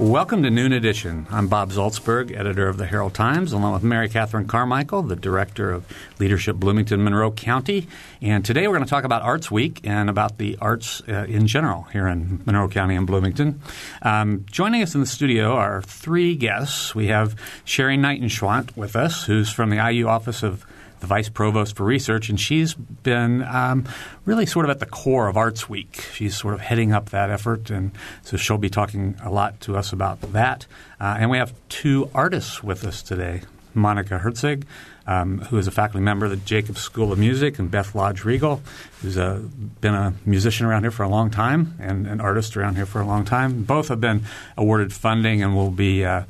Welcome to Noon Edition. I'm Bob Zaltsberg, editor of the Herald Times, along with Mary Catherine Carmichael, the director of leadership Bloomington Monroe County. And today we're going to talk about Arts Week and about the arts uh, in general here in Monroe County and Bloomington. Um, joining us in the studio are three guests. We have Sherry Nightenschwant with us, who's from the IU Office of the vice provost for research, and she's been um, really sort of at the core of Arts Week. She's sort of heading up that effort, and so she'll be talking a lot to us about that. Uh, and we have two artists with us today Monika Herzig. Um, who is a faculty member of the Jacobs School of Music, and Beth Lodge Rigal, who's a, uh, been a musician around here for a long time and an artist around here for a long time. Both have been awarded funding and will be uh,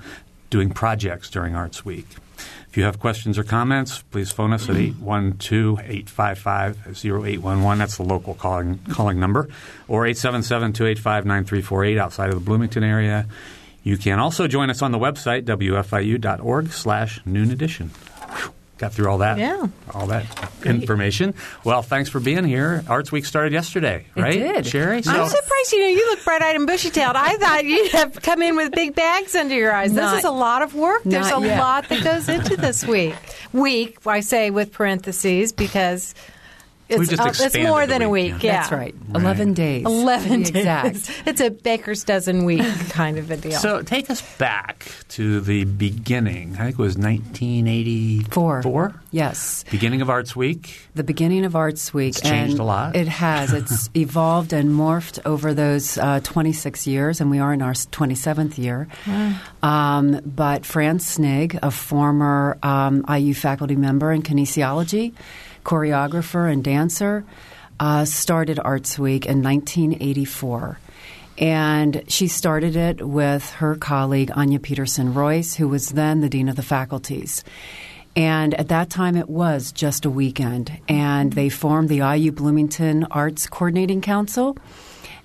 doing projects during Arts Week. If you have questions or comments, please phone us at 812-855-0811. That's the local calling calling number. Or 877-285-9348 outside of the Bloomington area. You can also join us on the website, wfiu.org slash noon edition got through all that. Yeah. All that Great. information. Well, thanks for being here. Arts Week started yesterday, right? It did. Sherry? So, I'm surprised, you know, you look bright eyed and bushy tailed. I thought you'd have come in with big bags under your eyes. Not, this is a lot of work. There's a yet. lot that goes into this week. Week, I say with parentheses because it's, uh, it's more than week, a week. Yeah. yeah. That's right. right. 11 days. 11 days. Exact. It's a baker's dozen week kind of a deal. So take us back to the beginning. I think it was 1984. Four. Yes. Beginning of Arts Week. The beginning of Arts Week. It's changed and a lot. It has. It's evolved and morphed over those uh, 26 years, and we are in our 27th year. Um, but Fran Snygg, a former um, IU faculty member in kinesiology, choreographer and dancer, uh, started Arts Week in 1984. And she started it with her colleague, Anya Peterson Royce, who was then the Dean of the Faculties. And at that time, it was just a weekend. And they formed the IU Bloomington Arts Coordinating Council.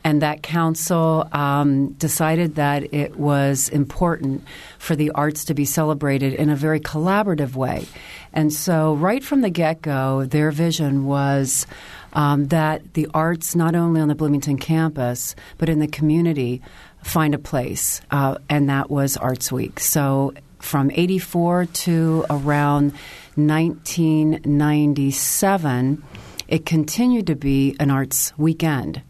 And that council um, decided that it was important for the arts to be celebrated in a very collaborative way. And so, right from the get go, their vision was um, that the arts, not only on the Bloomington campus, but in the community, find a place. Uh, and that was Arts Week. So, from 84 to around 1997, it continued to be an arts weekend.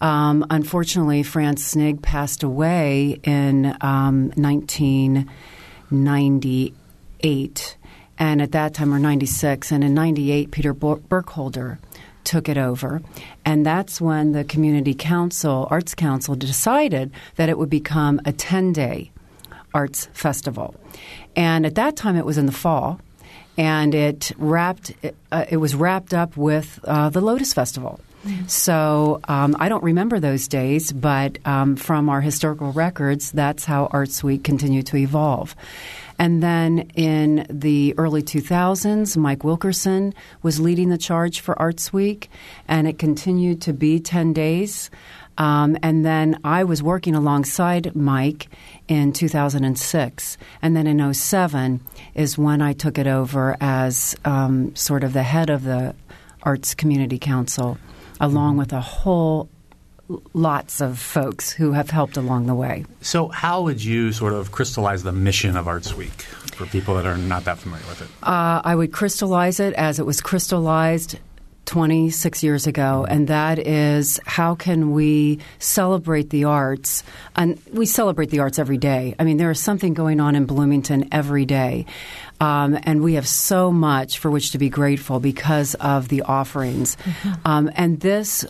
Um, unfortunately, Franz Snygg passed away in um, 1998, and at that time, or 96, and in 98, Peter Burkholder took it over. And that's when the Community Council, Arts Council, decided that it would become a 10 day arts festival. And at that time, it was in the fall. And it wrapped. Uh, it was wrapped up with uh, the Lotus Festival, so um, I don't remember those days, but um, from our historical records, that's how Arts Week continued to evolve. And then in the early 2000s, Mike Wilkerson was leading the charge for Arts Week, and it continued to be 10 days. Um, and then I was working alongside Mike in 2006. And then in 07 is when I took it over as um, sort of the head of the Arts Community Council along with a whole lots of folks who have helped along the way. So, how would you sort of crystallize the mission of Arts Week for people that are not that familiar with it? Uh, I would crystallize it as it was crystallized 26 years ago, and that is how can we celebrate the arts? And we celebrate the arts every day. I mean, there is something going on in Bloomington every day. Um, and we have so much for which to be grateful because of the offerings. Mm-hmm. Um, and this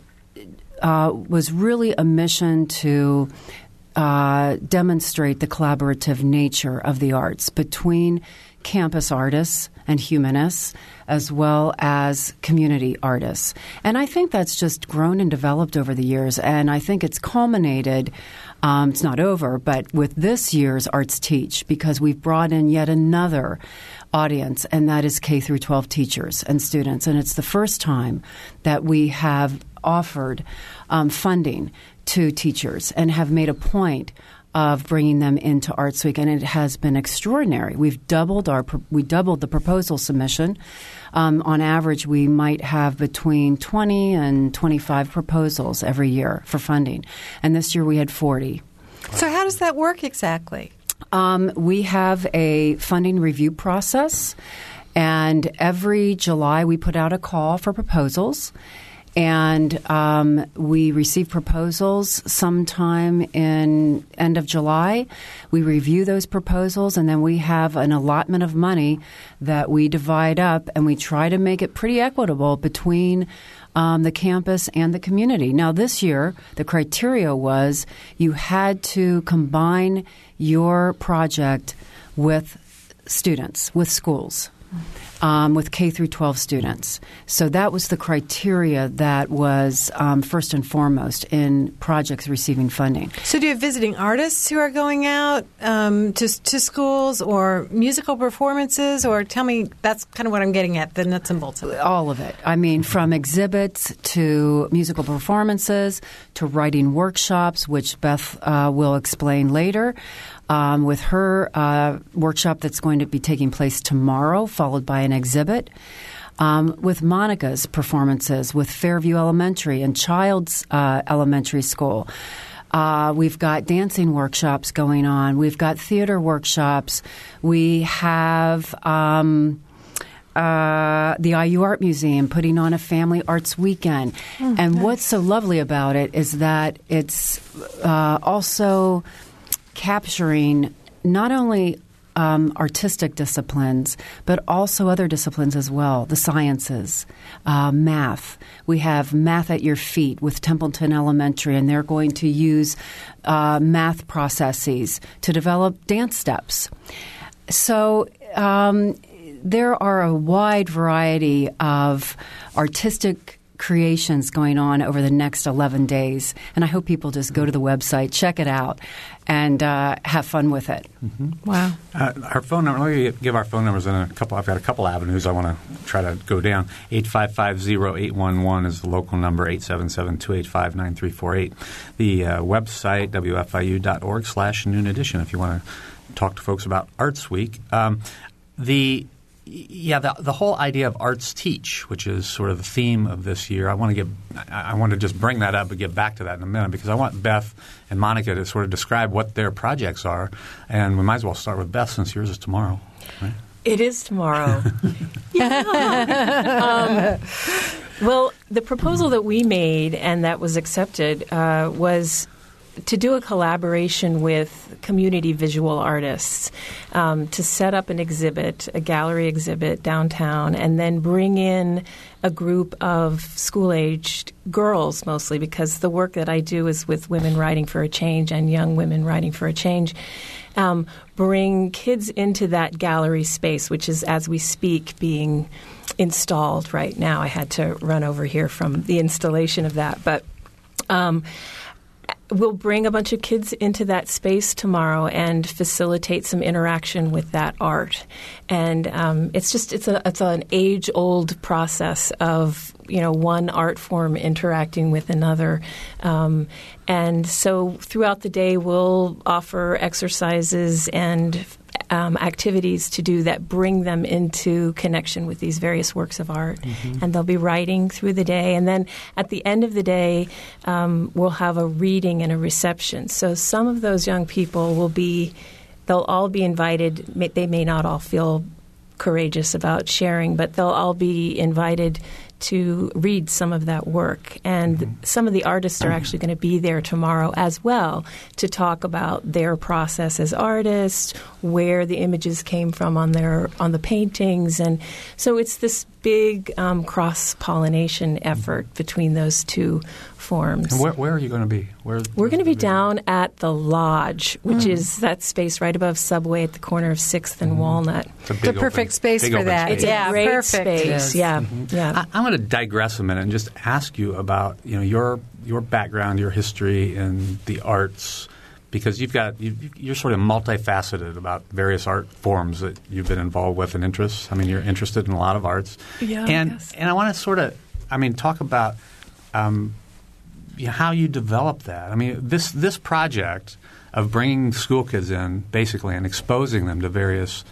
uh, was really a mission to uh, demonstrate the collaborative nature of the arts between campus artists and humanists as well as community artists. And I think that's just grown and developed over the years. And I think it's culminated Um, it's not over, but with this year's Arts Teach, because we've brought in yet another audience, and that is K through 12 teachers and students. And it's the first time that we have offered um, funding to teachers and have made a point of bringing them into Arts Week, and it has been extraordinary. We've doubled our we doubled the proposal submission. Um, on average, we might have between 20 and 25 proposals every year for funding, and this year we had 40. So, how does that work exactly? Um, we have a funding review process, and every July we put out a call for proposals and um, we receive proposals sometime in end of July. We review those proposals, and then we have an allotment of money that we divide up, and we try to make it pretty equitable between. Um, the campus and the community. Now, this year, the criteria was you had to combine your project with students, with schools um, with K through 12 students. So that was the criteria that was um, first and foremost in projects receiving funding. So do you have visiting artists who are going out um, to, to schools or musical performances? Or tell me, that's kind of what I'm getting at, the nuts and bolts of it. All of it. I mean, from exhibits to musical performances to writing workshops, which Beth uh, will explain later um, with her uh, workshop that's going to be taking place tomorrow, followed by an exhibit. Um, with Monika's performances with Fairview Elementary and Child's uh, Elementary School. Uh, we've got dancing workshops going on. We've got theater workshops. We have um, uh, the IU Art Museum putting on a family arts weekend. Oh, and nice. what's so lovely about it is that it's uh, also capturing not only um, artistic disciplines, but also other disciplines as well the sciences, uh, math. We have Math at Your Feet with Templeton Elementary, and they're going to use uh, math processes to develop dance steps. So, um, there are a wide variety of artistic creations going on over the next 11 days. And I hope people just go to the website, check it out, and uh, have fun with it. Mm-hmm. Wow. Uh, our phone number, let me give our phone numbers in a couple. I've got a couple avenues I want to try to go down. 855-0811 is the local number, 877-285-9348. The uh, website, wfiu.org slash noon edition if you want to talk to folks about Arts Week. Um, the yeah, the, the whole idea of arts teach, which is sort of the theme of this year, I want to get, I want to just bring that up and get back to that in a minute because I want Beth and Monika to sort of describe what their projects are, and we might as well start with Beth since yours is tomorrow. Right? It is tomorrow. um, well, the proposal that we made and that was accepted uh, was to do a collaboration with community visual artists um, to set up an exhibit, a gallery exhibit downtown, and then bring in a group of school aged girls mostly because the work that I do is with women writing for a change and young women writing for a change. Um, bring kids into that gallery space, which is, as we speak, being installed right now. I had to run over here from the installation of that, but. Um, we'll bring a bunch of kids into that space tomorrow and facilitate some interaction with that art. And um, it's just it's a it's an age old process of you know one art form interacting with another. Um, and so throughout the day, we'll offer exercises and um, activities to do that bring them into connection with these various works of art. Mm-hmm. And they'll be writing through the day. And then at the end of the day, um, we'll have a reading and a reception. So some of those young people will be, they'll all be invited. They may not all feel courageous about sharing, but they'll all be invited to read some of that work. And mm-hmm. some of the artists are actually going to be there tomorrow as well to talk about their process as artists, where the images came from on their on the paintings, and so it's this big um, cross pollination effort between those two forms. And where, where are you going to be? Where, We're going to be down at the Lodge, which mm. is that space right above Subway at the corner of Sixth and mm. Walnut. It's, the perfect space for that. Space. It's yeah, a great perfect. space. Yes. Yeah, mm-hmm. yeah. I, am going to digress a minute and just ask you about you know your your background, your history in the arts. because you've got you, you're sort of multifaceted about various art forms that you've been involved with and interests. I mean, you're interested in a lot of arts. Yeah, and yes. and I want to sort of, I mean, talk about um, you know, how you develop that. I mean, this this project of bringing school kids in basically and exposing them to various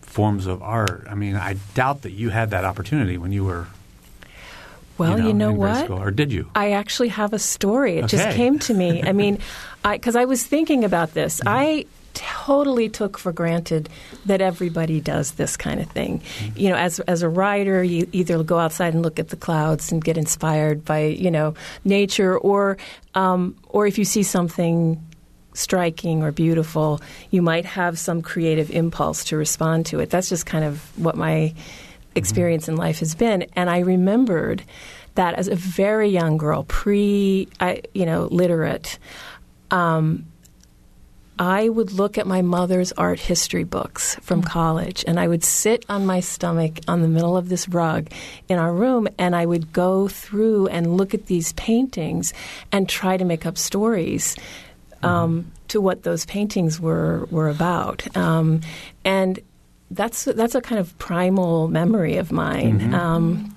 forms of art. I mean, I doubt that you had that opportunity when you were. Well, you know, in grade what? School, or did you? I actually have a story. It just came to me. I mean, because I, was thinking about this. Mm-hmm. I totally took for granted that everybody does this kind of thing. You know, as as a writer, you either go outside and look at the clouds and get inspired by you know nature, or um, or if you see something striking or beautiful, you might have some creative impulse to respond to it. That's just kind of what my experience in life has been. And I remembered that as a very young girl, pre, I, you know, literate, um, I would look at my mother's art history books from college, and I would sit on my stomach on the middle of this rug in our room, and I would go through and look at these paintings and try to make up stories um, to what those paintings were were about. Um, and that's that's a kind of primal memory of mine. Um,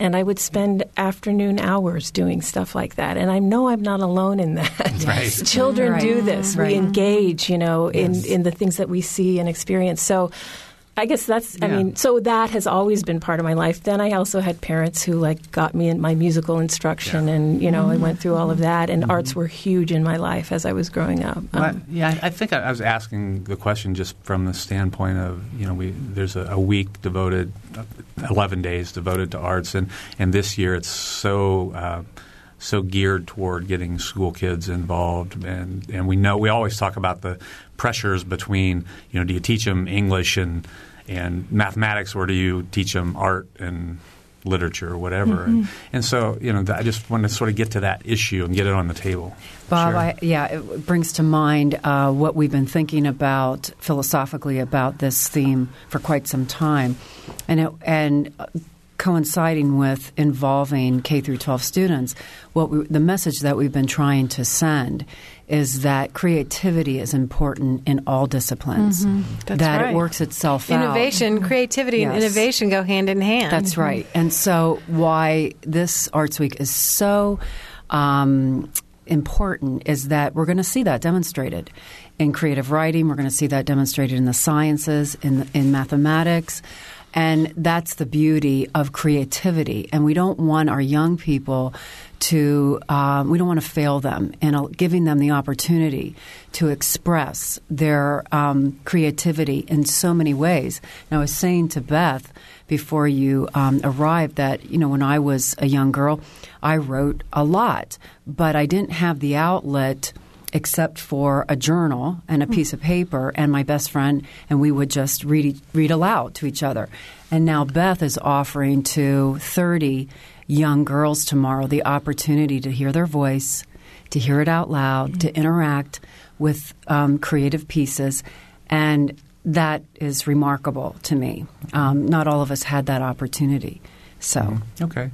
and I would spend afternoon hours doing stuff like that. And I know I'm not alone in that. Right. Children Right. do this. Right. We engage, you know, Yes. in, in the things that we see and experience. So I guess that's, I mean, so that has always been part of my life. Then I also had parents who, like, got me in my musical instruction, Yeah. and, you know, I went through all of that. And Mm-hmm. arts were huge in my life as I was growing up. Well, Um, yeah, I I think I I was asking the question just from the standpoint of you know we there's a, a week devoted, uh, eleven days devoted to arts, and and this year it's so. Uh, so geared toward getting school kids involved, and, and we know we always talk about the pressures between you know do you teach them English and and mathematics or do you teach them art and literature or whatever, and, and so you know I just want to sort of get to that issue and get it on the table. Bob, Sure. I, yeah, it brings to mind uh, what we've been thinking about philosophically about this theme for quite some time, and it, and uh, coinciding with involving K through 12 students, what we, the message that we've been trying to send is that creativity is important in all disciplines. That's that right. it works itself out. Innovation, creativity, and innovation go hand in hand. That's right. And so, why this Arts Week is so um, important is that we're going to see that demonstrated in creative writing. We're going to see that demonstrated in the sciences, in in mathematics. And that's the beauty of creativity. And we don't want our young people to, um, we don't want to fail them in uh, giving them the opportunity to express their um, creativity in so many ways. And I was saying to Beth before you um, arrived that, you know, when I was a young girl, I wrote a lot, but I didn't have the outlet except for a journal and a piece of paper and my best friend, and we would just read read aloud to each other. And now Beth is offering to 30 young girls tomorrow the opportunity to hear their voice, to hear it out loud, to interact with um, creative pieces, and that is remarkable to me. Um, not all of us had that opportunity, so. Okay.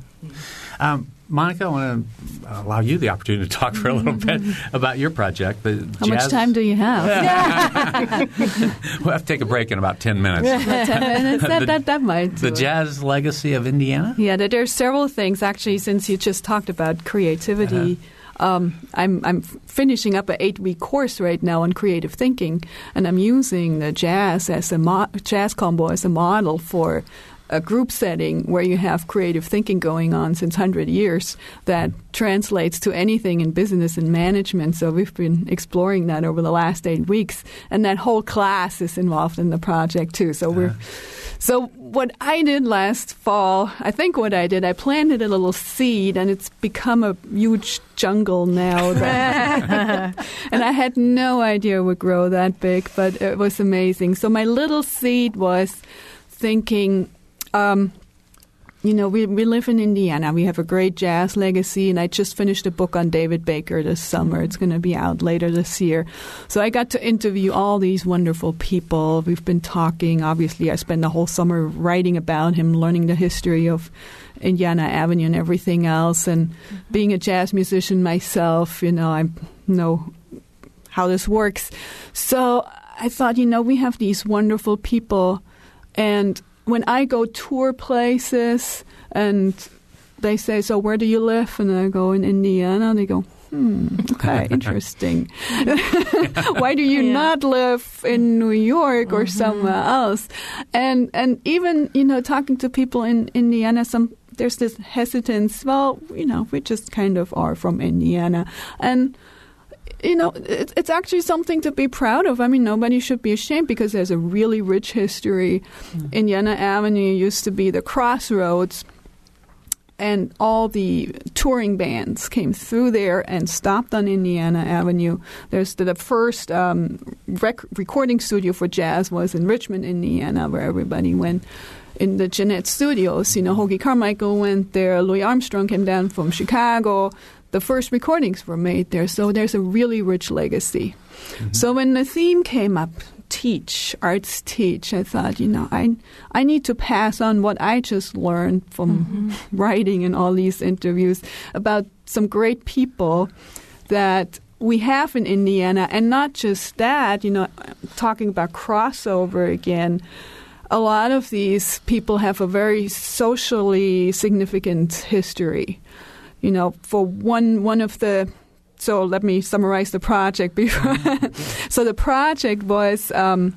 Um, Monika, I want to allow you the opportunity to talk for a little bit about your project. The How much time do you have? We'll have to take a break in about 10 minutes. About 10 minutes? That, The- that, that might the it. jazz legacy of Indiana? Yeah, there, there are several things actually. Since you just talked about creativity, um, I'm I'm finishing up an eight week course right now on creative thinking, and I'm using the jazz as a mo- jazz combo as a model for a group setting where you have creative thinking going on since 100 years that translates to anything in business and management. So we've been exploring that over the last eight weeks, and that whole class is involved in the project too. So we're so what I did last fall, I think what I did, I planted a little seed, and it's become a huge jungle now. And I had no idea it would grow that big, but it was amazing. So my little seed was thinking. Um, you know, we, we live in Indiana. We have a great jazz legacy, and I just finished a book on David Baker this summer. It's going to be out later this year. So I got to interview all these wonderful people. We've been talking. Obviously, I spent the whole summer writing about him, learning the history of Indiana Avenue and everything else. And being a jazz musician myself, you know, I know how this works. So I thought, you know, we have these wonderful people, and when I go tour places and they say, "So where do you live?" and I go in Indiana, and they go, Hmm, okay, interesting. Why do you yeah. not live in New York or mm-hmm. somewhere else? And and even you know talking to people in Indiana, some there's this hesitance. Well, you know, we just kind of are from Indiana, and you know, it's, it's actually something to be proud of. I mean, nobody should be ashamed because there's a really rich history. Mm. Indiana Avenue used to be the crossroads and all the touring bands came through there and stopped on Indiana Avenue. There's the, the first um, rec- recording studio for jazz was in Richmond, Indiana, where everybody went. In the Gennett Studios, you know, Hoagy Carmichael went there. Louis Armstrong came down from Chicago. The first recordings were made there, so there's a really rich legacy. Mm-hmm. So when the theme came up, teach, arts teach, I thought, you know, I I need to pass on what I just learned from mm-hmm. writing and all these interviews about some great people that we have in Indiana, and not just that, you know, talking about crossover again. A lot of these people have a very socially significant history. You know, for one one of the so let me summarize the project before. so the project was um,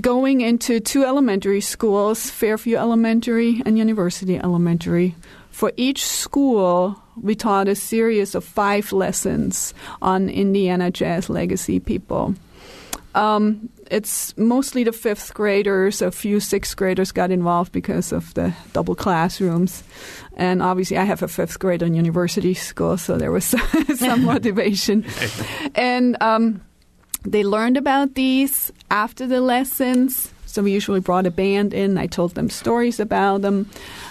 going into two elementary schools, Fairview Elementary and University Elementary. For each school, we taught a series of five lessons on Indiana jazz legacy people. Um, it's mostly the fifth graders. A few sixth graders got involved because of the double classrooms. And obviously, I have a fifth grade on university school, so there was some motivation. and um, they learned about these after the lessons. So we usually brought a band in. I told them stories about them.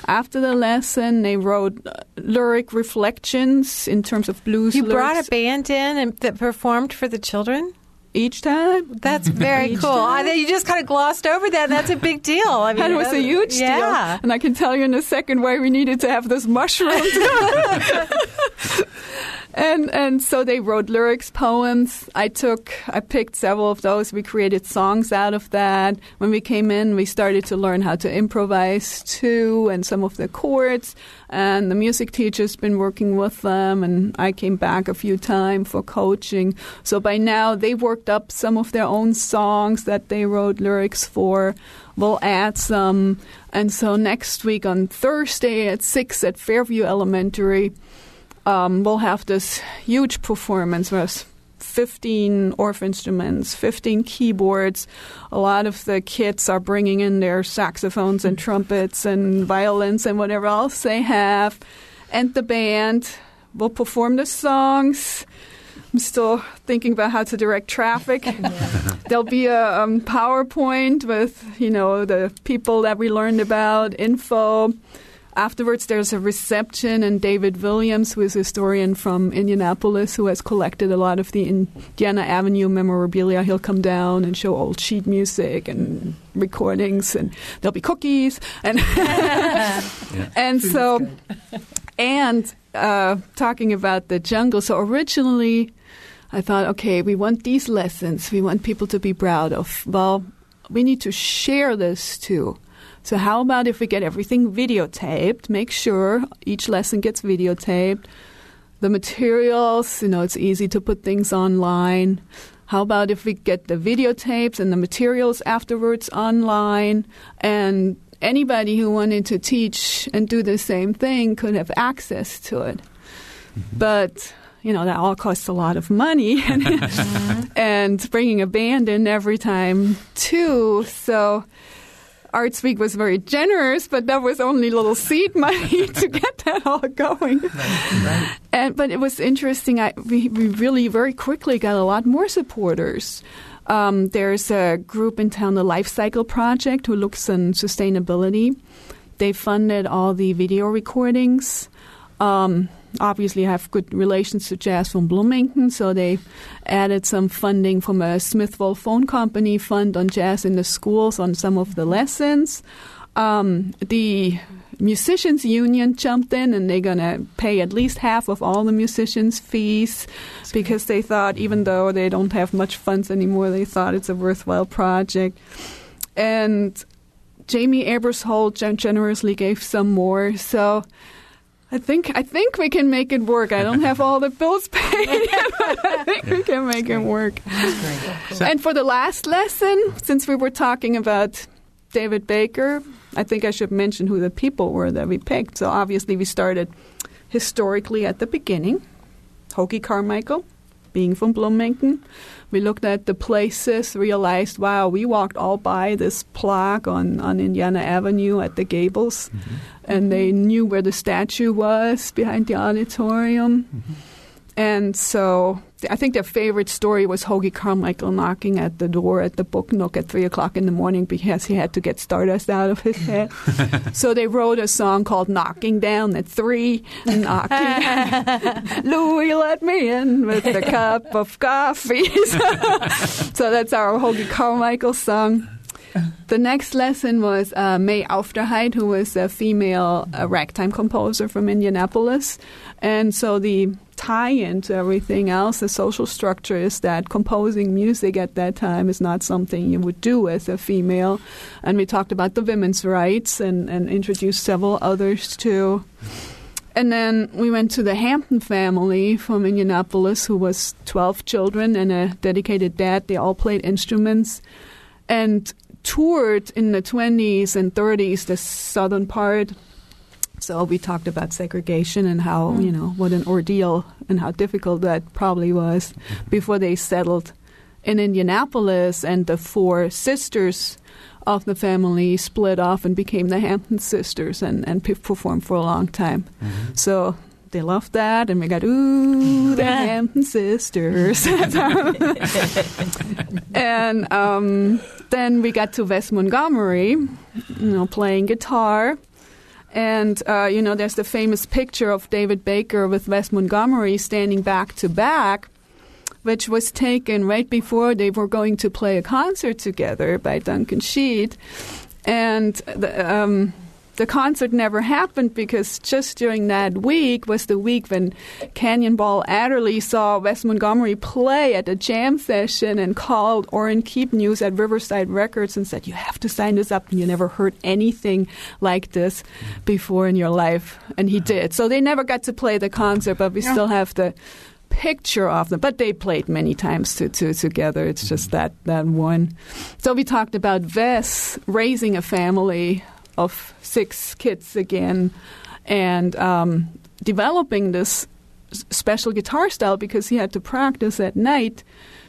After the lesson, they wrote uh, lyric reflections in terms of blues. You lyrics. brought a band in and that performed for the children each time. That's very cool. I you just kind of glossed over that. That's a big deal. I mean, it was a huge yeah. deal. And I can tell you in a second why we needed to have this mushroom. and and so they wrote lyrics, poems. I took, I picked several of those. We created songs out of that. When we came in, we started to learn how to improvise too, and some of the chords. And the music teacher's been working with them, and I came back a few times for coaching. So by now, they worked up some of their own songs that they wrote lyrics for. We'll add some. And so next week on Thursday at 6 at Fairview Elementary, um, we'll have this huge performance with 15 Orff instruments, 15 keyboards. A lot of the kids are bringing in their saxophones and trumpets and violins and whatever else they have. And the band will perform the songs. I'm still thinking about how to direct traffic. There'll be a um, PowerPoint with, you know, the people that we learned about, info. Afterwards, there's a reception, and David Williams, who is a historian from Indianapolis, who has collected a lot of the Indiana Avenue memorabilia, he'll come down and show old sheet music and recordings, and there'll be cookies, and yeah. and so, and uh, talking about the jungle. So originally, I thought, okay, we want these lessons, we want people to be proud of. Well, we need to share this too. So, how about if we get everything videotaped? Make sure each lesson gets videotaped. The materials, you know, it's easy to put things online. How about if we get the videotapes and the materials afterwards online? And anybody who wanted to teach and do the same thing could have access to it. Mm-hmm. But you know that all costs a lot of money and bringing a band in every time too so Arts Week was very generous, but that was only little seed money to get that all going. Right, right. And but it was interesting. I we, we really very quickly got a lot more supporters. Um, there's a group in town, the Life Cycle Project, who looks on sustainability. They funded all the video recordings. Um, obviously have good relations to Jazz from Bloomington, so they added some funding from a Smithville phone company fund on jazz in the schools on some of the lessons. um, the musicians union jumped in and they're going to pay at least half of all the musicians fees because they thought even though they don't have much funds anymore they thought it's a worthwhile project and jamey aebersold generously gave some more so I think I think we can make it work. I don't have all the bills paid, but I think we can make it work. And for the last lesson, since we were talking about David Baker, I think I should mention who the people were that we picked. So obviously we started historically at the beginning. Hoagy Carmichael, being from Bloomington. We looked at the places, realized, wow, we walked all by this plaque on, on Indiana Avenue at the Gables, mm-hmm. and they knew where the statue was behind the auditorium. Mm-hmm. And so I think their favorite story was Hoagy Carmichael knocking at the door at the book nook at three o'clock in the morning because he had to get stardust out of his head. so they wrote a song called "Knocking Down at Three, knocking. Louie let me in with a cup of coffee. so that's our Hoagy Carmichael song. The next lesson was uh, May Aufderheide, who was a female uh, ragtime composer from Indianapolis. And so the tie into everything else, the social structure is that composing music at that time is not something you would do as a female. And we talked about the women's rights and, and introduced several others too. And then we went to the Hampton family from Indianapolis, who was 12 children and a dedicated dad. They all played instruments. And toured in the 20s and 30s, the southern part. So we talked about segregation and how, mm. you know, what an ordeal and how difficult that probably was before they settled in Indianapolis and the four sisters of the family split off and became the Hampton sisters and, and performed for a long time. Mm-hmm. So they loved that, and we got ooh the Hampton sisters, and um, then we got to Wes Montgomery, you know, playing guitar. And, uh, you know, there's the famous picture of David Baker with Wes Montgomery standing back to back, which was taken right before they were going to play a concert together by Duncan Schiedt. And the, um, the concert never happened because just during that week was the week when Cannonball Adderley saw Wes Montgomery play at a jam session and called Orrin Keepnews at Riverside Records and said, You have to sign this up. And you never heard anything like this before in your life. And he did. So they never got to play the concert, but we still have the picture of them, but they played many times to, to, together. It's just mm-hmm. that, that one. So we talked about Wes raising a family of six kids again and um, developing this special guitar style because he had to practice at night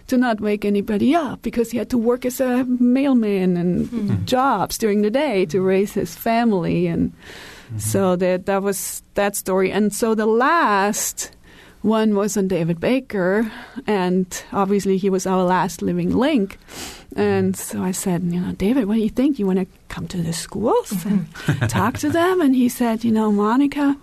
to not wake anybody up because he had to work as a mailman and mm-hmm. jobs during the day to raise his family and mm-hmm. so that that was that story and so the last one was on David Baker, and obviously he was our last living link. And so I said, you know, David, what do you think? You want to come to the schools and talk to them? And he said, you know, Monika,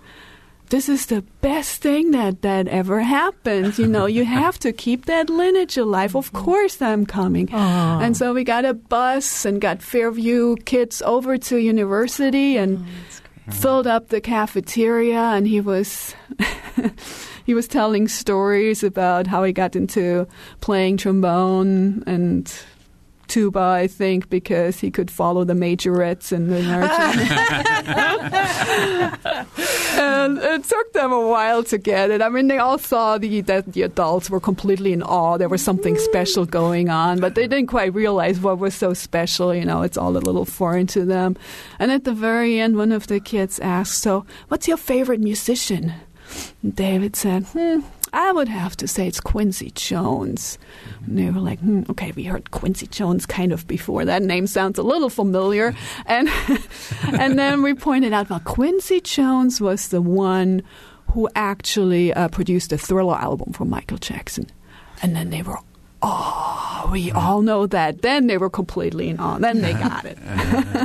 this is the best thing that that ever happened. You know, you have to keep that lineage alive. Of mm-hmm. course, I'm coming. Aww. And so we got a bus and got Fairview kids over to university and oh, mm-hmm. filled up the cafeteria. And he was he was telling stories about how he got into playing trombone and tuba, I think, because he could follow the majorettes and the marching. and it took them a while to get it. I mean, they all saw the, that the adults were completely in awe. There was something special going on, but they didn't quite realize what was so special. You know, it's all a little foreign to them. And at the very end, one of the kids asked, So, what's your favorite musician? David said, hmm, I would have to say it's Quincy Jones. And they were like, hmm, okay, we heard Quincy Jones kind of before. That name sounds a little familiar. And, and then we pointed out, well, Quincy Jones was the one who actually uh, produced the Thriller album for Michael Jackson. And then they were oh, we all know that. Then they were completely in awe. Then they got it.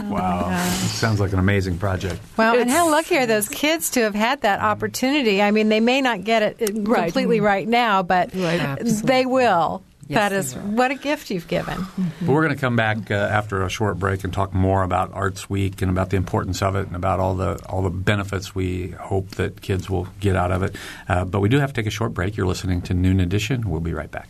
wow. Oh sounds like an amazing project. Well, it's, and how lucky are those kids to have had that opportunity? I mean, they may not get it right. completely right now, but right. they will. Yes, that they is will. what a gift you've given. But we're going to come back uh, after a short break and talk more about Arts Week and about the importance of it and about all the all the benefits we hope that kids will get out of it. Uh, but we do have to take a short break. You're listening to Noon Edition. We'll be right back.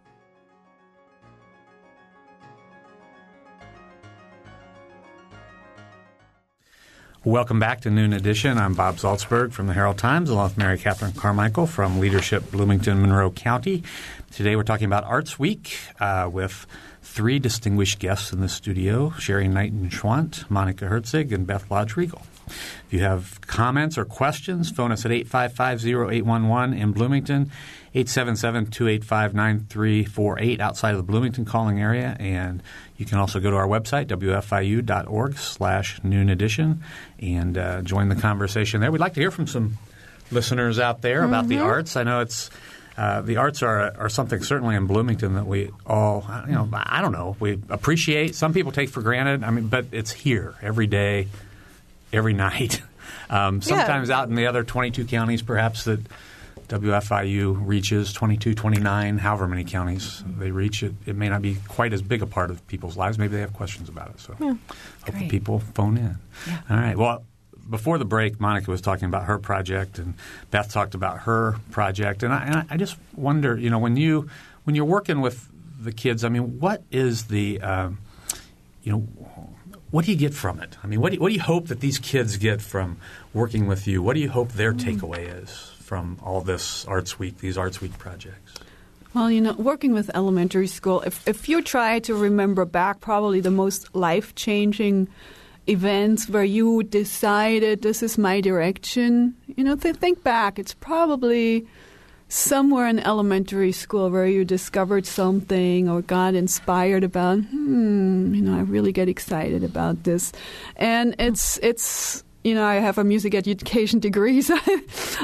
Welcome back to Noon Edition. I'm Bob Zaltsberg from the Herald Times, along with Mary Catherine Carmichael from Leadership Bloomington Monroe County. Today we're talking about Arts Week uh, with three distinguished guests in the studio Sherry Knighton Schwant, Monika Herzig, and Beth Lodge Rigal. If you have comments or questions, phone us at 855-0811 in Bloomington, 877-285-9348 outside of the Bloomington calling area. And you can also go to our website, wfiu.org slash noon edition, and uh, join the conversation there. We'd like to hear from some listeners out there about the arts. I know it's uh, the arts are are something certainly in Bloomington that we all you know I don't know we appreciate. Some people take for granted. I mean, but it's here every day, every night. Um, sometimes out in the other 22 counties, perhaps that WFIU reaches 22, 29, however many counties they reach. It, it may not be quite as big a part of people's lives. Maybe they have questions about it. So hope that people phone in. All right. Well, before the break, Monika was talking about her project, and Beth talked about her project, and I, and I just wonder, you know, when you when you're working with the kids, I mean, what is the um, you know, what do you get from it? I mean, what do you, what do you hope that these kids get from working with you? What do you hope their mm. takeaway is from all this Arts Week, these Arts Week projects? Well, you know, working with elementary school, if, if you try to remember back, probably the most life changing events where you decided this is my direction, you know, th- think back. It's probably somewhere in elementary school where you discovered something or got inspired about, hmm, you know, I really get excited about this. And it's, it's, you know, I have a music education degree, so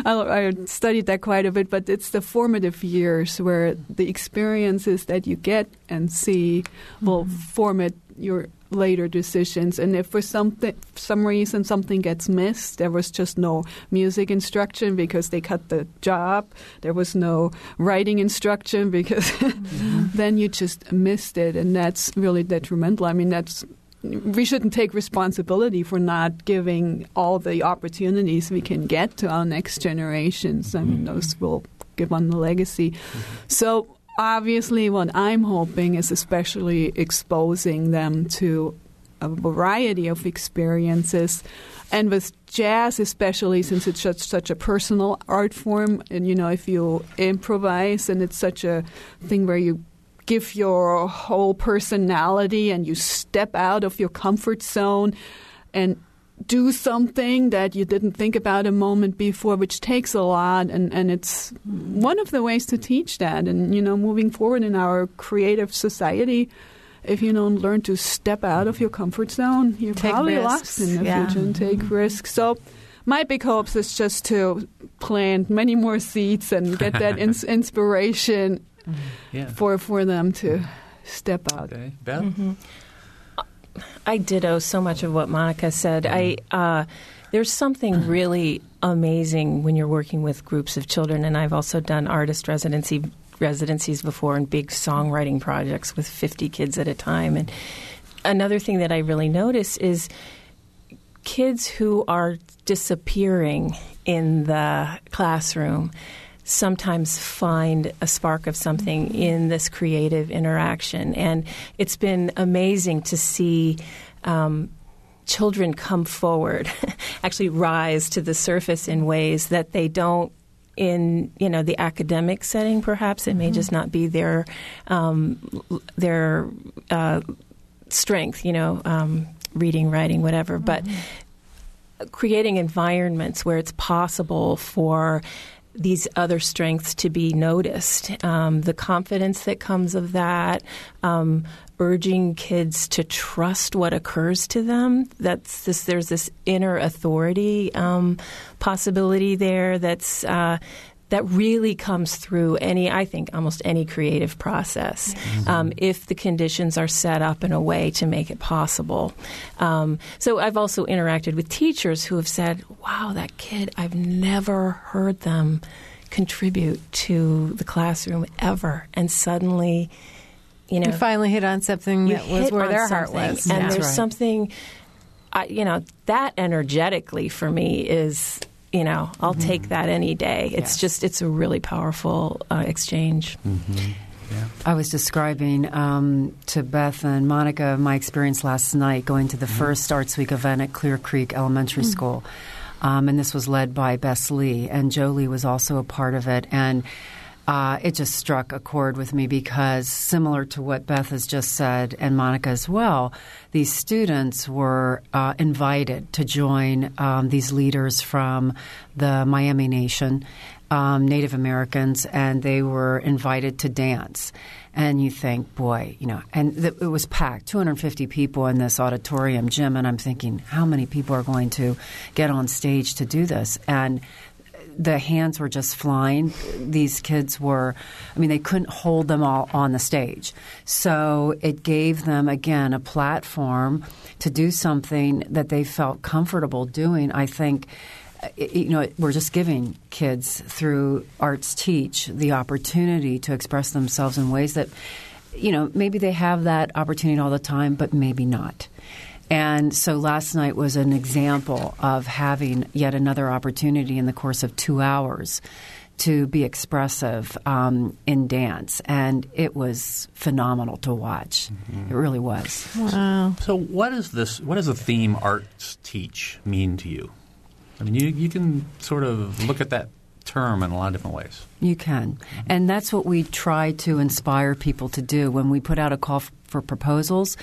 I, I studied that quite a bit. But it's the formative years where the experiences that you get and see will format your later decisions. And if for something, some reason something gets missed, there was just no music instruction because they cut the job. There was no writing instruction because mm-hmm. then you just missed it, and that's really detrimental. I mean, that's we shouldn't take responsibility for not giving all the opportunities we can get to our next generations. I mean, mm-hmm. those will give on the legacy. Mm-hmm. So obviously, what I'm hoping is especially exposing them to a variety of experiences. And with jazz, especially since it's such, such a personal art form, and you know, if you improvise and it's such a thing where you give your whole personality and you step out of your comfort zone and do something that you didn't think about a moment before, which takes a lot. And, and it's one of the ways to teach that. And, you know, moving forward in our creative society, if you don't learn to step out of your comfort zone, you're Take probably risks, lost in the yeah. future and take mm-hmm. risks. So, my big hopes is just to plant many more seeds and get that ins- inspiration mm-hmm. Yeah. for for them to step out. Okay. Beth? Mm-hmm. I ditto so much of what Monika said. I uh, there's something really amazing when you're working with groups of children, and I've also done artist residency residencies before and big songwriting projects with 50 kids at a time. And another thing that I really notice is kids who are disappearing in the classroom sometimes find a spark of something in this creative interaction. And it's been amazing to see um, children come forward, actually rise to the surface in ways that they don't in you know the academic setting. Perhaps it may mm-hmm. just not be their um, their uh, strength. You know, um, reading, writing, whatever. Mm-hmm. But creating environments where it's possible for these other strengths to be noticed. Um, the confidence that comes of that, um, urging kids to trust what occurs to them. That's this. There's this inner authority um, possibility there. That's uh, that really comes through any, I think, almost any creative process mm-hmm. um, if the conditions are set up in a way to make it possible. Um, so I've also interacted with teachers who have said, wow, that kid, I've never heard them contribute to the classroom ever. And suddenly, you know. You finally hit on something that was where their heart was. And yeah. there's right. something, I, you know, that energetically for me is you know, I'll mm-hmm. take that any day. It's yeah. just, it's a really powerful uh, exchange. Mm-hmm. Yeah. I was describing um, to Beth and Monika my experience last night going to the mm-hmm. first Arts Week event at Clear Creek Elementary mm. School. Um, and this was led by Bess Lee, and Jolie was also a part of it. And uh, it just struck a chord with me because, similar to what Beth has just said and Monika as well, these students were uh, invited to join um, these leaders from the Miami Nation, um, Native Americans, and they were invited to dance. And you think, boy, you know, and th- it was packed 250 people in this auditorium gym. And I'm thinking, how many people are going to get on stage to do this? And the hands were just flying. These kids were, I mean, they couldn't hold them all on the stage. So it gave them, again, a platform to do something that they felt comfortable doing. I think uh, you know, we're just giving kids through Arts Teach the opportunity to express themselves in ways that, you know, maybe they have that opportunity all the time, but maybe not. And so last night was an example of having yet another opportunity in the course of two hours to be expressive um, in dance, and it was phenomenal to watch. Mm-hmm. It really was. Wow. So, what is this? What does the theme arts teach mean to you? I mean, you you can sort of look at that term in a lot of different ways. You can. And that's what we try to inspire people to do when we put out a call for proposals.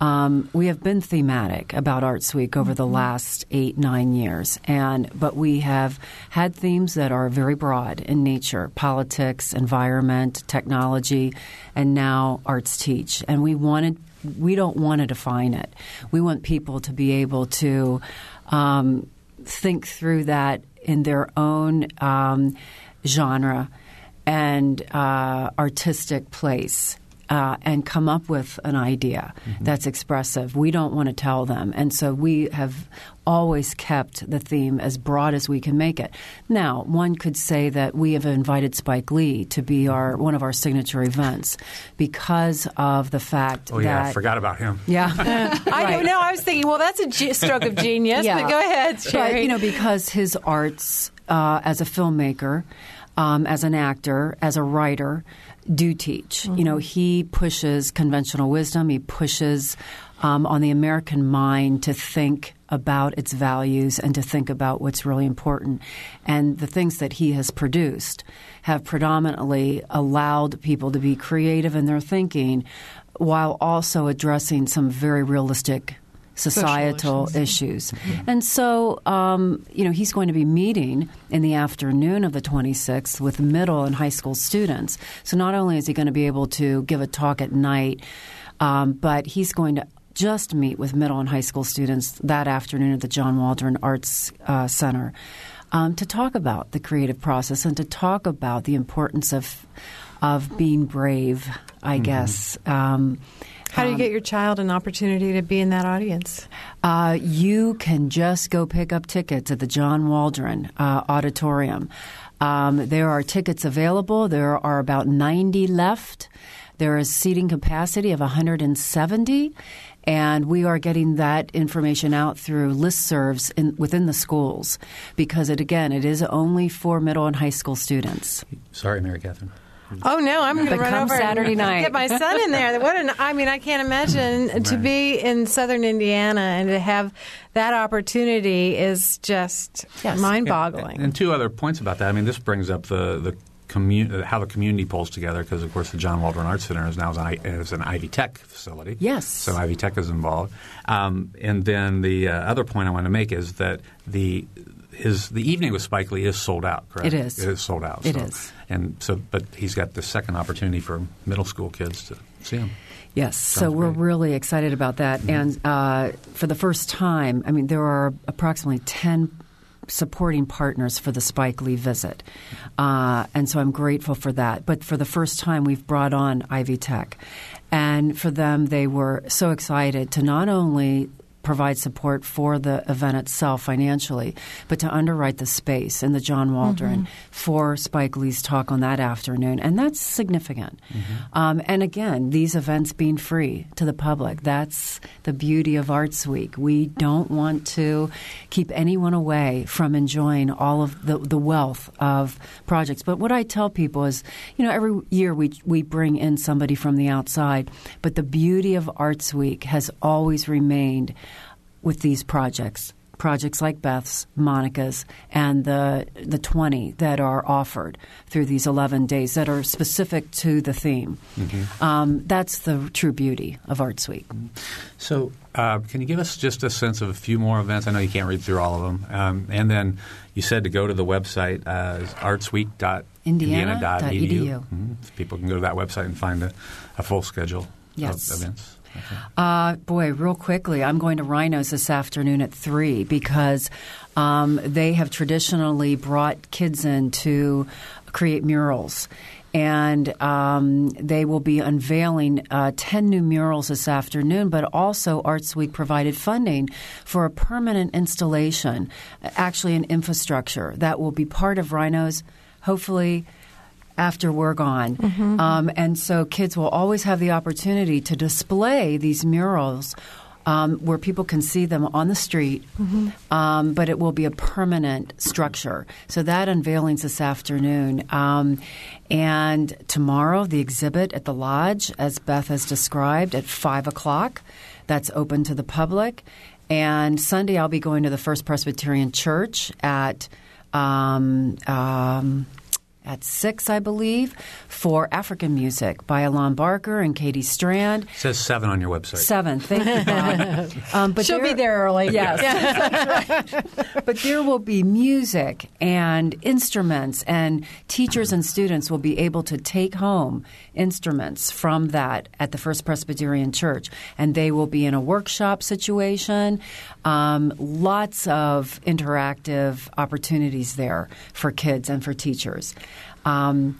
Um, we have been thematic about Arts Week over the mm-hmm. last eight, nine years, and but we have had themes that are very broad in nature: politics, environment, technology, and now Arts Teach. And we wanted, we don't want to define it. We want people to be able to um, think through that in their own um, genre and uh, artistic place uh, and come up with an idea mm-hmm. that's expressive. We don't want to tell them. And so we have always kept the theme as broad as we can make it. Now, one could say that we have invited Spike Lee to be our one of our signature events because of the fact oh, yeah, I forgot about him. Yeah. I don't know. I was thinking, well, that's a g- stroke of genius, yeah. but go ahead, Sherry. But, you know, because his arts uh, as a filmmaker, um, as an actor, as a writer, do teach. Mm-hmm. You know, he pushes conventional wisdom. He pushes um, on the American mind to think about its values and to think about what's really important. And the things that he has produced have predominantly allowed people to be creative in their thinking while also addressing some very realistic societal issues. issues. And so, um, you know, he's going to be meeting in the afternoon of the 26th with middle and high school students. So not only is he going to be able to give a talk at night, um, but he's going to just meet with middle and high school students that afternoon at the John Waldron Arts uh, Center um, to talk about the creative process and to talk about the importance of of being brave, I mm-hmm. guess. Um, how do you get your child an opportunity to be in that audience? Uh, you can just go pick up tickets at the John Waldron uh, Auditorium. Um, there are tickets available. There are about 90 left. There is seating capacity of 170, and we are getting that information out through listservs in, within the schools because it again it is only for middle and high school students. Sorry, Mary Catherine. Oh no, I'm going to run come over Saturday and night. get my son in there. What an I mean, I can't imagine to be in southern Indiana and to have that opportunity is just Yes. mind-boggling. And two other points about that. I mean, this brings up the the commu- how the community pulls together because, of course, the John Waldron Arts Center is now an, is an Ivy Tech facility. Yes. So Ivy Tech is involved. Um, and then the uh, other point I want to make is that the his the evening with Spike Lee is sold out. Correct? It is. It is sold out. It so. is. And so, but he's got the second opportunity for middle school kids to see him. Yes, so we're great. Mm-hmm. really excited about that. And uh, for the first time, I mean, there are approximately 10 supporting partners for the Spike Lee visit. Uh, and so I'm grateful for that. But for the first time, we've brought on Ivy Tech. And for them, they were so excited to not only provide support for the event itself financially, but to underwrite the space in the John Waldron for Spike Lee's talk on that afternoon. And that's significant. Um, and again, these events being free to the public, that's the beauty of Arts Week. We don't want to keep anyone away from enjoying all of the, the wealth of projects. But what I tell people is, you know, every year we, we bring in somebody from the outside, but the beauty of Arts Week has always remained with these projects. Projects like Beth's, Monika's, and the the twenty that are offered through these eleven days that are specific to the theme. Um, that's the true beauty of Arts Week. So, uh, can you give us just a sense of a few more events? I know you can't read through all of them. Um, and then you said to go to the website, uh, artsweek.indiana.edu. Mhm. People can go to that website and find a, a full schedule Yes. of events. Uh, boy, real quickly, I'm going to Rhinos this afternoon at 3 because um, they have traditionally brought kids in to create murals. And um, they will be unveiling uh, 10 new murals this afternoon, but also Arts Week provided funding for a permanent installation, actually, an infrastructure that will be part of Rhinos, hopefully after we're gone. Um, and so kids will always have the opportunity to display these murals um, where people can see them on the street, um, but it will be a permanent structure. So that unveiling's this afternoon. Um, and tomorrow, the exhibit at the lodge, as Beth has described, at 5 o'clock. That's open to the public. And Sunday, I'll be going to the First Presbyterian Church at. Um, um, at six, I believe, for African music by Alon Barker and Katie Strand. It says seven on your website. Seven, thank you, Bob. um, but She'll be there early. Yes, that's right. But there will be music and instruments, and teachers and students will be able to take home instruments from that at the First Presbyterian Church, and they will be in a workshop situation. Um, lots of interactive opportunities there for kids and for teachers. Um,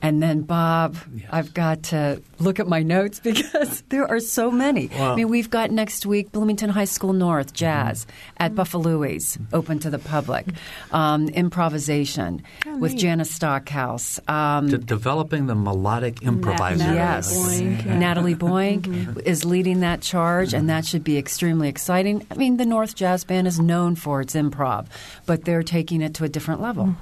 and then, Bob, I've got to look at my notes because there are so many. I mean, we've got next week Bloomington High School North Jazz at Buffalo's, open to the public. Um, improvisation with Janis Stockhouse. Um, De- developing the melodic improviser. Natalie yes. Boeyink, yeah. Natalie Boeyink is leading that charge, and that should be extremely exciting. I mean, the North Jazz Band is known for its improv, but they're taking it to a different level,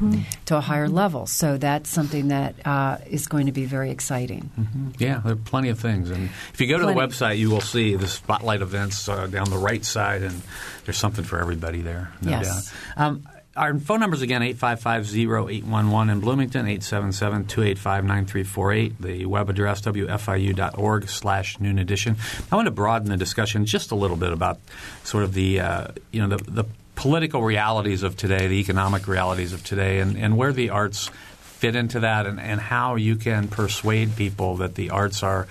to a higher level. So that's something that uh, is going to be very exciting. Yeah, there are plenty of things. And if you go to Plenty. the website, you will see the spotlight events uh, down the right side, and there's something for everybody there, no Yes. Um, our phone numbers again, 855-0811 in Bloomington, 877-285-9348. The web address, wfiu.org slash noon edition. I want to broaden the discussion just a little bit about sort of the, uh, you know, the, the political realities of today, the economic realities of today, and, and where the arts fit into that and, and how you can persuade people that the arts are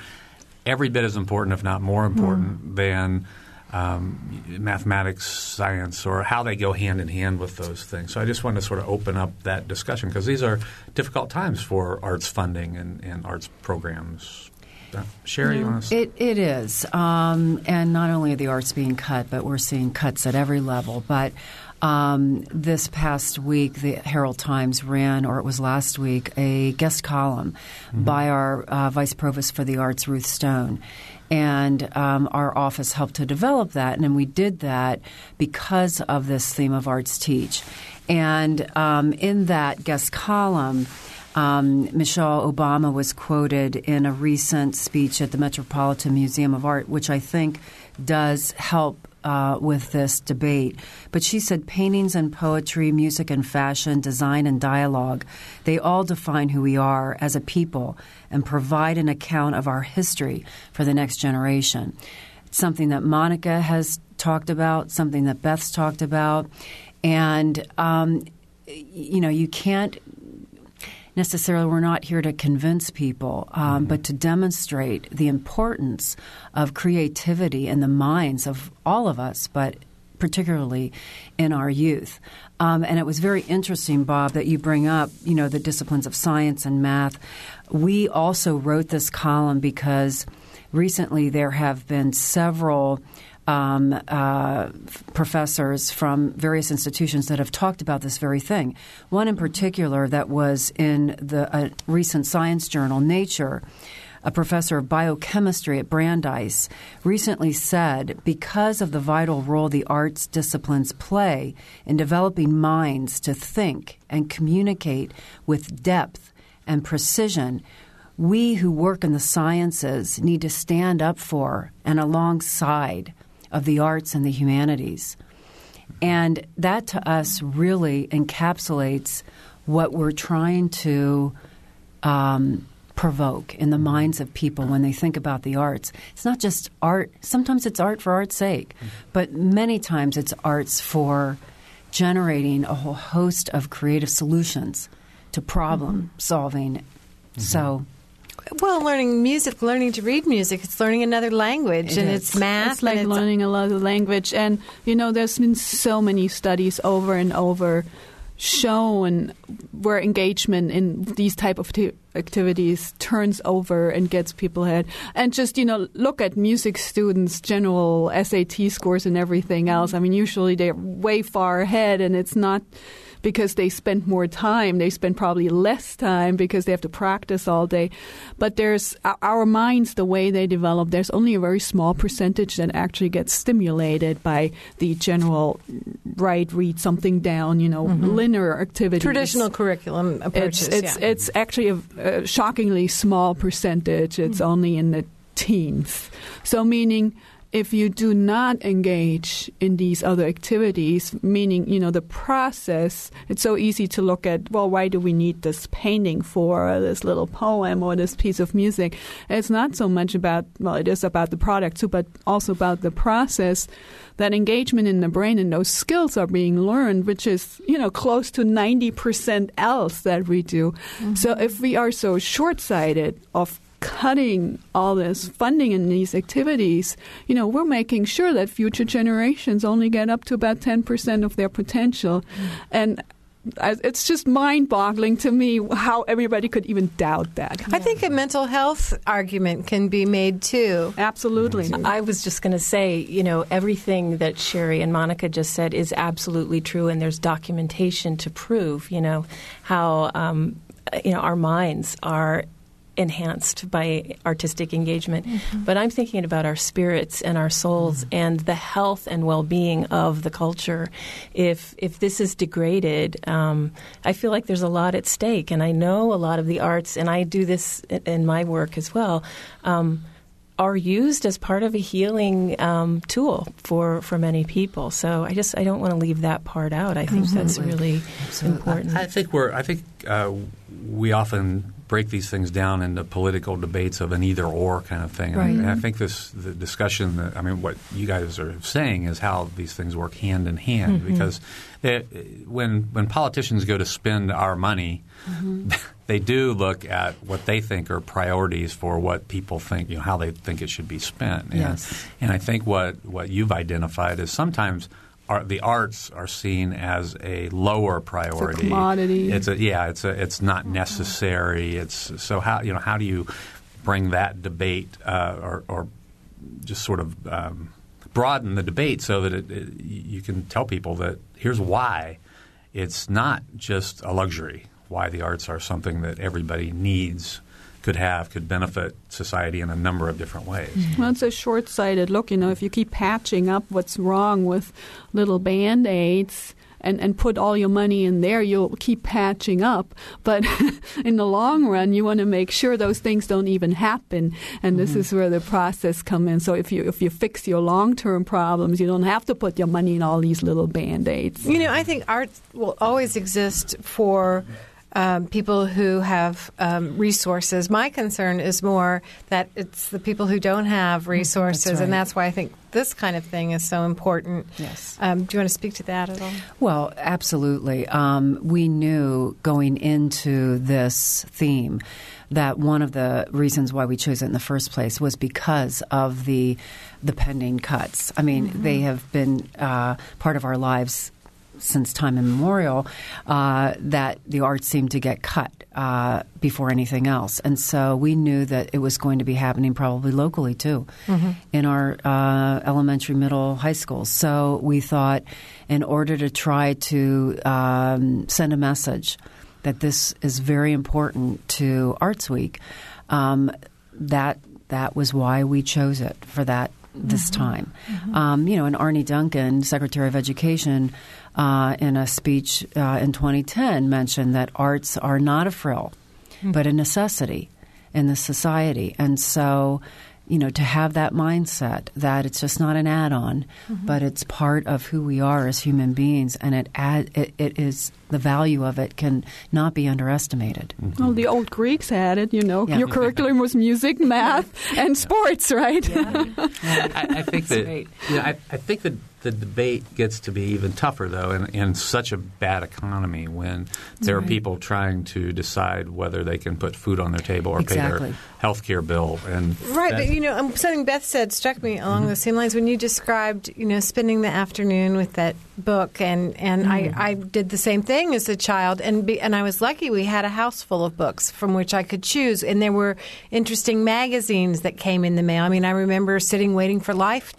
every bit as important, if not more important, than um, mathematics, science, or how they go hand in hand with those things. So I just want to sort of open up that discussion because these are difficult times for arts funding and, and arts programs. Uh, Sherry, you want to? It, it is. Um, and not only are the arts being cut, but we're seeing cuts at every level. But um, this past week, the Herald Times ran, or it was last week, a guest column by our uh, Vice Provost for the Arts, Ruth Stone. And um, our office helped to develop that, and we did that because of this theme of Arts Teach. And um, in that guest column, Um, Michelle Obama was quoted in a recent speech at the Metropolitan Museum of Art, which I think does help uh, with this debate. But she said paintings and poetry, music and fashion, design and dialogue, they all define who we are as a people and provide an account of our history for the next generation. It's something that Monika has talked about, something that Beth's talked about. And, um, you know, you can't necessarily we're not here to convince people, um, mm-hmm. but to demonstrate the importance of creativity in the minds of all of us, but particularly in our youth. Um, and it was very interesting, Bob, that you bring up, you know, the disciplines of science and math. We also wrote this column because recently there have been several um, uh, professors from various institutions that have talked about this very thing. One in particular that was in the recent science journal, Nature, a professor of biochemistry at Brandeis, recently said because of the vital role the arts disciplines play in developing minds to think and communicate with depth and precision, we who work in the sciences need to stand up for and alongside of the arts and the humanities. And that to us really encapsulates what we're trying to um, provoke in the minds of people when they think about the arts. It's not just art, sometimes it's art for art's sake, but many times it's arts for generating a whole host of creative solutions to problem solving. Mm-hmm. So well, learning music, learning to read music, it's learning another language, it and is. it's math. It's like it's learning another language, and you know, there's been so many studies over and over shown where engagement in these type of t- activities turns over and gets people ahead and just you know look at music students general SAT scores and everything else i mean usually they're way far ahead and it's not because they spend more time. They spend probably less time because they have to practice all day. But there's our minds, the way they develop, there's only a very small percentage that actually gets stimulated by the general write, read something down, you know, mm-hmm. linear activity. Traditional curriculum approaches. It's, it's, yeah. it's actually a, a shockingly small percentage. It's mm-hmm. only in the teens. So, meaning if you do not engage in these other activities, meaning, you know, the process, it's so easy to look at, well, why do we need this painting for, this little poem or this piece of music? It's not so much about, well, it is about the product too, but also about the process. That engagement in the brain and those skills are being learned, which is, you know, close to 90% else that we do. Mm-hmm. So if we are so short sighted of cutting all this funding in these activities, you know, we're making sure that future generations only get up to about 10% of their potential. Mm. And it's just mind boggling to me how everybody could even doubt that. I think a mental health argument can be made too. Absolutely. I was just going to say, you know, everything that Sherry and Monika just said is absolutely true, and there's documentation to prove, you know, how. Um, you know, our minds are enhanced by artistic engagement. Mm-hmm. But I'm thinking about our spirits and our souls mm-hmm. and the health and well-being of the culture. If if this is degraded, um, I feel like there's a lot at stake. And I know a lot of the arts, and I do this in my work as well. Um, are used as part of a healing um, tool for, for many people. So I just I don't want to leave that part out. I think that's really Absolutely. important. I, I, think we're I think uh, we often break these things down into political debates of an either or kind of thing. Right. And I think this the discussion that I mean what you guys are saying is how these things work hand in hand mm-hmm. because it, when when politicians go to spend our money mm-hmm. they do look at what they think are priorities for what people think you know how they think it should be spent. And, yes. and I think what what you've identified is sometimes are, the arts are seen as a lower priority. It's a commodity. It's a yeah. It's a it's not necessary. It's so how you know how do you bring that debate uh, or, or just sort of um, broaden the debate so that it, it, you can tell people that here's why it's not just a luxury. Why the arts are something that everybody needs could have could benefit society in a number of different ways. Mm-hmm. Well, it's a short-sighted look. You know, if you keep patching up what's wrong with little band aids and, and put all your money in there, you'll keep patching up. But in the long run, you want to make sure those things don't even happen. And this mm-hmm. is where the process come in. So if you if you fix your long term problems, you don't have to put your money in all these little band aids. You know, I think art will always exist for um, people who have um, resources. My concern is more that it's the people who don't have mm, resources, that's right. and that's why I think this kind of thing is so important. Yes. Um, do you want to speak to that at all? Well, absolutely. Um, we knew going into this theme that one of the reasons why we chose it in the first place was because of the the pending cuts. I mean, mm-hmm. they have been uh, part of our lives since time immemorial uh, that the arts seemed to get cut uh, before anything else. And so we knew that it was going to be happening probably locally too mm-hmm. in our uh, elementary, middle, high schools. So we thought in order to try to um, send a message that this is very important to Arts Week, um, that that was why we chose it for that this mm-hmm. time. Mm-hmm. Um, you know, and Arne Duncan, Secretary of Education, uh, in a speech uh, in 2010 mentioned that arts are not a frill, mm-hmm. but a necessity in the society. And so, you know, to have that mindset that it's just not an add-on, mm-hmm. but it's part of who we are as human beings, and it, add, it, it is the value of it can not be underestimated. Mm-hmm. Well, the old Greeks had it. You know, yeah. your curriculum was music, math, and sports, right? Yeah. I, I, think that. Yeah, I, I think that the debate gets to be even tougher, though, in, in such a bad economy when there right. are people trying to decide whether they can put food on their table or exactly. pay their health care bill. And right, but you know, um, something Beth said struck me along mm-hmm. the same lines when you described, you know, spending the afternoon with that book, and and mm-hmm. I, I did the same thing as a child, and be, and I was lucky we had a house full of books from which I could choose, and there were interesting magazines that came in the mail. I mean, I remember sitting waiting for Life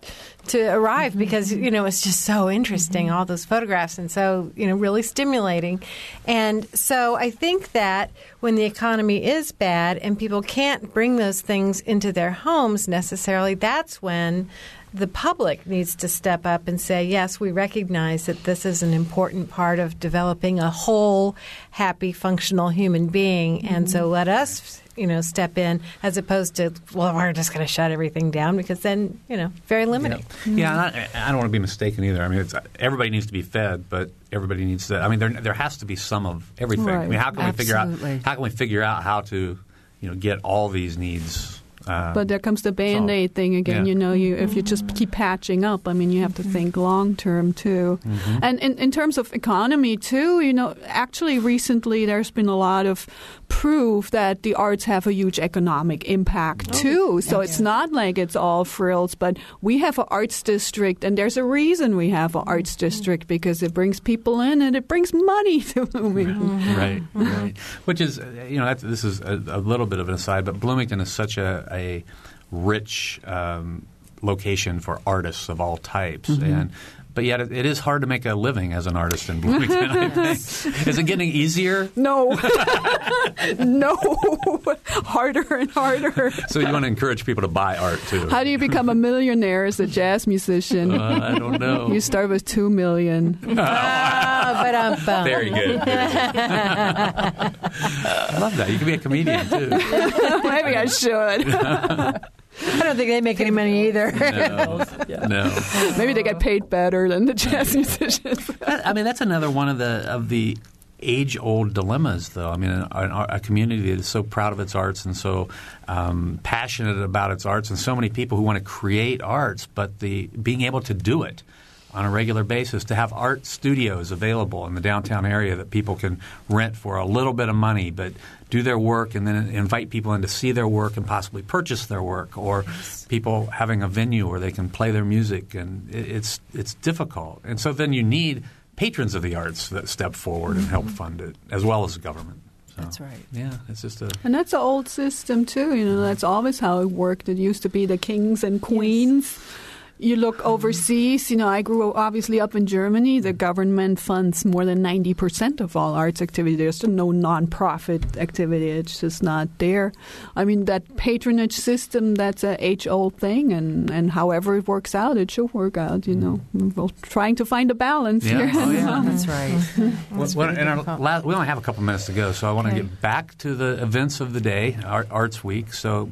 to arrive mm-hmm. because you know it's just so interesting mm-hmm. all those photographs and so you know really stimulating and so i think that when the economy is bad and people can't bring those things into their homes necessarily that's when the public needs to step up and say, yes, we recognize that this is an important part of developing a whole, happy, functional human being. Mm-hmm. And so mm-hmm. let us you know, step in as opposed to, well, we're just going to shut everything down because then, you know, very limiting. Yeah, mm-hmm. yeah I, I, don't want to be mistaken either. I mean, everybody needs to be fed, but everybody needs to. I mean, there there has to be some of everything. Right. I mean, how can Absolutely. we figure out how can we figure out how to, you know, get all these needs uh, but there comes the band aid thing again. Yeah. You know, you if you just keep patching up, I mean, you have to think long term too. Mm-hmm. And in, in terms of economy too, you know, actually recently there's been a lot of proof that the arts have a huge economic impact oh, too. So yeah, it's yeah. not like it's all frills, but we have an arts district, and there's a reason we have an arts mm-hmm. district because it brings people in and it brings money to Bloomington. Mm-hmm. Right, right. Which is, you know, this is a, a, little bit of an aside, but Bloomington is such a, a rich. Um, location for artists of all types. Mm-hmm. And but yet it, it is hard to make a living as an artist in Bloomington. I think. Is it getting easier? No, no, harder and harder. So you want to encourage people to buy art too? How do you become a millionaire as a jazz musician? Uh, I don't know. You start with two million. ah, but I'm. Very good. I love that. You can be a comedian too. Maybe I should. I don't think they make any money either. No, yeah. no. Maybe they get paid better than the jazz musicians. I mean, that's another one of the of the age old dilemmas, though. I mean, a, a, community that is so proud of its arts and so um, passionate about its arts, and so many people who want to create arts, but the being able to do it on a regular basis to have art studios available in the downtown area that people can rent for a little bit of money, but do their work and then invite people in to see their work and possibly purchase their work, or yes. people having a venue where they can play their music, and it's it's difficult. And so then you need patrons of the arts that step forward and help mm-hmm. fund it, as well as the government. So, that's right. Yeah, it's just a and that's an old system too. You know, that's always how it worked. It used to be the kings and queens. Yes you look overseas, you know, I grew obviously up in Germany. The government funds more than 90% of all arts activity. There's no nonprofit activity. It's just not there. I mean, that patronage system, that's a age old thing, and, and however it works out, it should work out, you know. Mm. We're trying to find a balance Yeah. here. Oh, yeah. That's right. Well, well, in our la- we only have a couple minutes to go, so I want to Okay. get back to the events of the day, Art, Arts Week. So,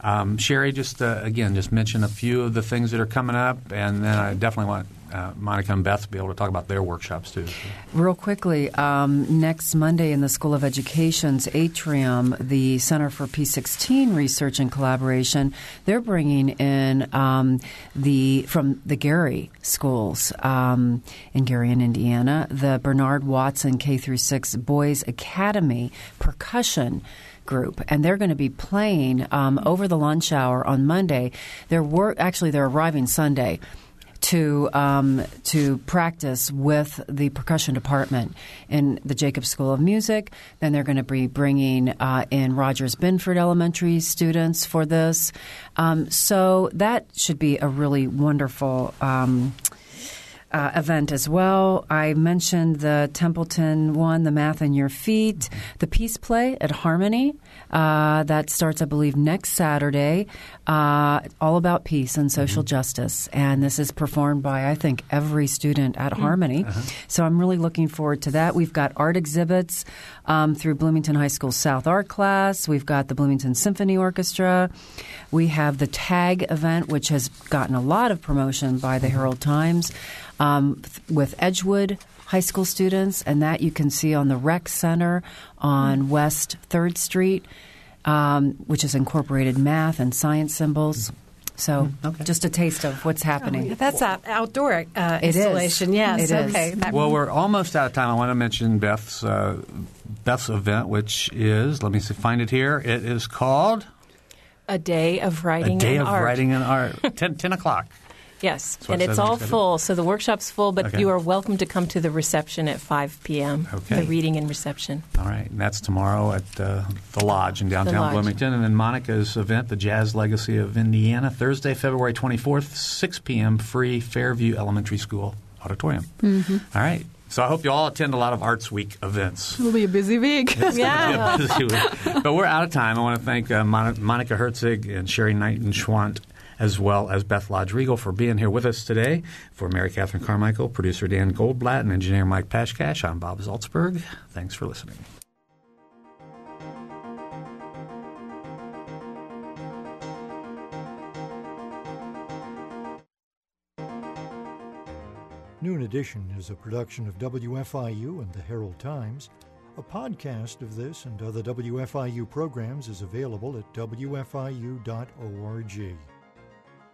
um, Sherry, just uh, again, just mention a few of the things that are coming up, and then I definitely want uh, Monika and Beth to be able to talk about their workshops too. Real quickly, um, next Monday in the School of Education's atrium, the Center for P16 Research and Collaboration, they're bringing in um, the from the Gary schools um, in Gary, in Indiana, the Bernard Watson K through six Boys Academy percussion group, and they're going to be playing um, over the lunch hour on Monday. They're wor- actually they're arriving Sunday to um, to practice with the percussion department in the Jacobs School of Music. Then they're going to be bringing uh, in Rogers Binford Elementary students for this. Um, so that should be a really wonderful. Um, uh, event as well. I mentioned the Templeton one, the Math in Your Feet, the Peace Play at Harmony. Uh, that starts, I believe, next Saturday. Uh, all about peace and social justice. And this is performed by, I think, every student at Harmony. So I'm really looking forward to that. We've got art exhibits um, through Bloomington High School South Art Class. We've got the Bloomington Symphony Orchestra. We have the TAG event, which has gotten a lot of promotion by the Herald Times um, th- with Edgewood high school students, and that you can see on the Rec Center on West Third Street, um, which has incorporated math and science symbols. So, Okay. just a taste of what's happening. That's an outdoor uh, It is. installation. Yes. It is. okay. That- Well, we're almost out of time. I want to mention Beth's uh, Beth's event, which is let me see, find it here. It is called A day of writing. A Day of art. Writing and Art. 10, 10 o'clock. Yes, what and it's all the full. So the workshop's full, but Okay. you are welcome to come to the reception at 5 p.m. Okay. The reading and reception. All right, and that's tomorrow at uh, the Lodge in downtown Lodge. Bloomington. And then Monika's event, the Jazz Legacy of Indiana, Thursday, February 24th, 6 p.m., free Fairview Elementary School auditorium. Mm-hmm. All right. So I hope you all attend a lot of Arts Week events. It'll be a busy week. Yeah. but we're out of time. I want to thank uh, Mon- Monika Herzig and Sherry Knight and Schwant, as well as Beth Lodge Rigal for being here with us today. For Mary Catherine Carmichael, producer Dan Goldblatt, and engineer Mike Pashkash, I'm Bob Zaltsberg. Thanks for listening. Noon Edition is a production of WFIU and the Herald Times. A podcast of this and other WFIU programs is available at WFIU.org.